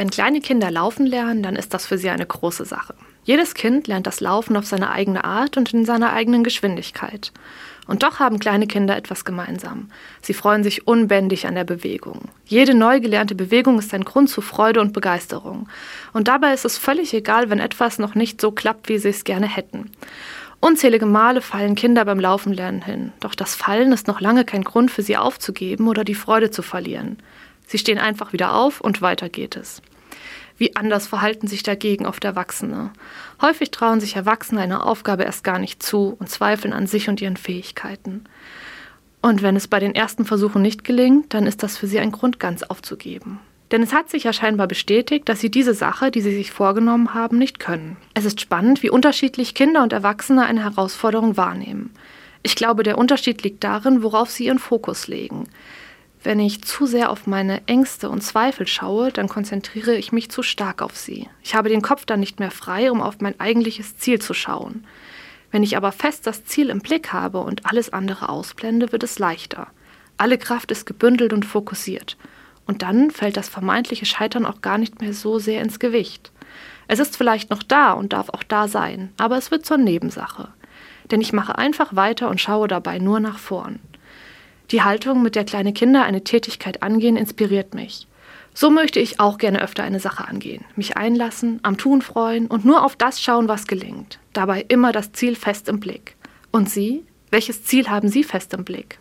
Wenn kleine Kinder laufen lernen, dann ist das für sie eine große Sache. Jedes Kind lernt das Laufen auf seine eigene Art und in seiner eigenen Geschwindigkeit. Und doch haben kleine Kinder etwas gemeinsam. Sie freuen sich unbändig an der Bewegung. Jede neu gelernte Bewegung ist ein Grund zu Freude und Begeisterung. Und dabei ist es völlig egal, wenn etwas noch nicht so klappt, wie sie es gerne hätten. Unzählige Male fallen Kinder beim Laufen lernen hin, doch das Fallen ist noch lange kein Grund für sie aufzugeben oder die Freude zu verlieren. Sie stehen einfach wieder auf und weiter geht es. Wie anders verhalten sich dagegen oft Erwachsene. Häufig trauen sich Erwachsene eine Aufgabe erst gar nicht zu und zweifeln an sich und ihren Fähigkeiten. Und wenn es bei den ersten Versuchen nicht gelingt, dann ist das für sie ein Grund, ganz aufzugeben. Denn es hat sich ja scheinbar bestätigt, dass sie diese Sache, die sie sich vorgenommen haben, nicht können. Es ist spannend, wie unterschiedlich Kinder und Erwachsene eine Herausforderung wahrnehmen. Ich glaube, der Unterschied liegt darin, worauf sie ihren Fokus legen. Wenn ich zu sehr auf meine Ängste und Zweifel schaue, dann konzentriere ich mich zu stark auf sie. Ich habe den Kopf dann nicht mehr frei, um auf mein eigentliches Ziel zu schauen. Wenn ich aber fest das Ziel im Blick habe und alles andere ausblende, wird es leichter. Alle Kraft ist gebündelt und fokussiert. Und dann fällt das vermeintliche Scheitern auch gar nicht mehr so sehr ins Gewicht. Es ist vielleicht noch da und darf auch da sein, aber es wird zur Nebensache. Denn ich mache einfach weiter und schaue dabei nur nach vorn. Die Haltung, mit der kleine Kinder eine Tätigkeit angehen, inspiriert mich. So möchte ich auch gerne öfter eine Sache angehen, mich einlassen, am Tun freuen und nur auf das schauen, was gelingt. Dabei immer das Ziel fest im Blick. Und Sie? Welches Ziel haben Sie fest im Blick?